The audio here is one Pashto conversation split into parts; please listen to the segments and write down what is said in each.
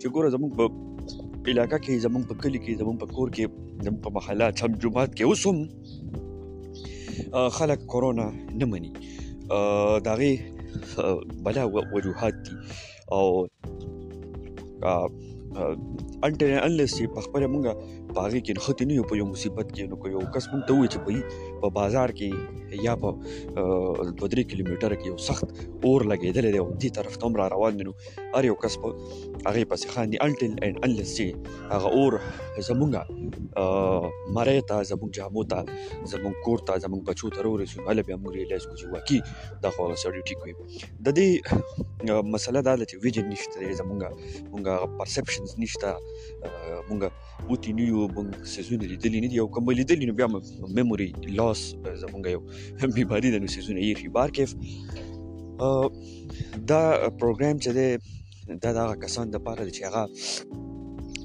چې ګوره زموږ په علاقه کې زموږ په کلی کې زموږ په کور کې زموږ په محله سم جمعات کې اوس هم خلک کورونا نه مني دا غي بلا وجوهات دي او انټر انلیس چې په خپل مونږه پاغي کې نختی نه یو په یو مصیبت کې نو کو یو کس مونږ ته وی چې په په بازار کې یا په 2-3 کیلومتر کې یو سخت اور لګیدل دی او دې طرف ته را روان دي نو هر یو کس په هغه پسې خاندي انټل اند انلیس چې هغه اور زمونږ مړی ته زمونږ جامو ته زمونږ کور ته زمونږ بچو ته ورور شي هله بیا موږ ریلایز کوو چې واقعي دا خو هغه سړی ټیک وي د دې مسله دا ده چې ویژن نشته زمونږ مونږ پرسپشنز نشته مونږ اوتی نو یو بنګ سيزونه لیدلې نه دي او کوم لیدلې نو بیا میموري لاس زمونږ یو بیماری ده نو سيزونه یې خي بار کیف دا پروګرام چې ده دا دا کسان د پاره چې هغه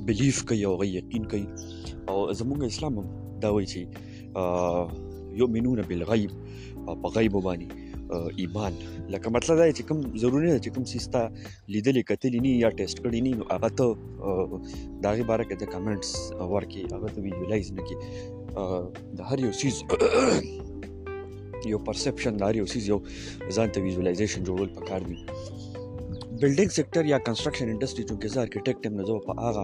بلیف کوي او هغه یقین کوي او زمونږ اسلام هم دا وایي چې یؤمنون بالغیب په غیب باندې ایمان لکه مطلب دا چې کوم ضروري نه چې کوم سیستا لیدلې کتلې نه یا ټیسټ کړې نه نو هغه ته د هغې باره کې د کمنټس ورکړي هغه ته ویژولايز نه کړي د هر یو سیز یو پرسپشن د هر یو سیز یو ځان ته ویژولايزیشن جوړول پکار دي بلډینګ سېکټر یا کنسټرکشن انډستری چې زه ارکیټیکټ هم نه زه په هغه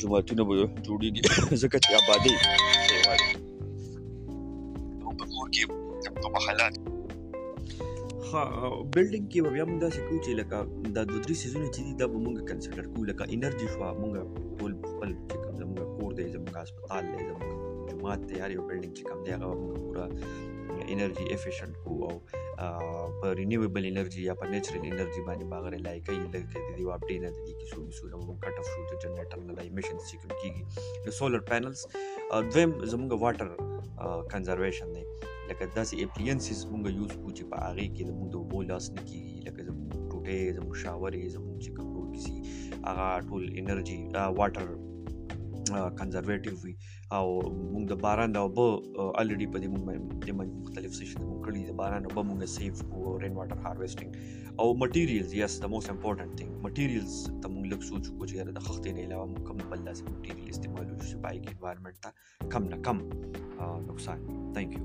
جماعتونه به جوړیږي ځکه چې آبادی په کور کې په محلات ها بلډینګ کې بیا موږ داسې کوو چې لکه دا دوه درې سیزونه چې دي دا به موږ کنسیډر کوو لکه انرژي شوه موږ ټول خپل چې کوم زموږ کور دی زموږ هسپتال دی زموږ جومات دی هر یو بلډینګ چې کوم دی هغه موږ پوره انرژي افیشنټ کو او په رینیویبل انرژي یا په نیچرل انرژي باندې باغ رلای کوي لکه د دې واپټې نه د دې کیسو زموږ کټ اف شو د جنریټر نه د ایمیشن چې کوم کیږي د سولر پینلز دویم زموږ واټر کنزرویشن دی لکه داسې اپلینسز موږ یوز کوو چې په هغه کې زموږ د اوبو لاس نه کیږي لکه زموږ ټوټې زموږ شاورې زموږ چې کوم ټول کسی هغه ټول انرژي واټر کنزرویټیو وي او موږ د باران د اوبو الریډي په دې موږ باندې مختلف سیشن موږ کړی د باران اوبو موږ سیو کو رین واټر هارویسټینګ او مټیریلز یس د موست امپورټنت ثینګ مټیریلز ته موږ لږ سوچ کو چې د خختې نه علاوه موږ کوم بل داسې مټیریل استعمال وکړو چې پای کې انوایرنمنت ته کم نه کم نقصان ثانک یو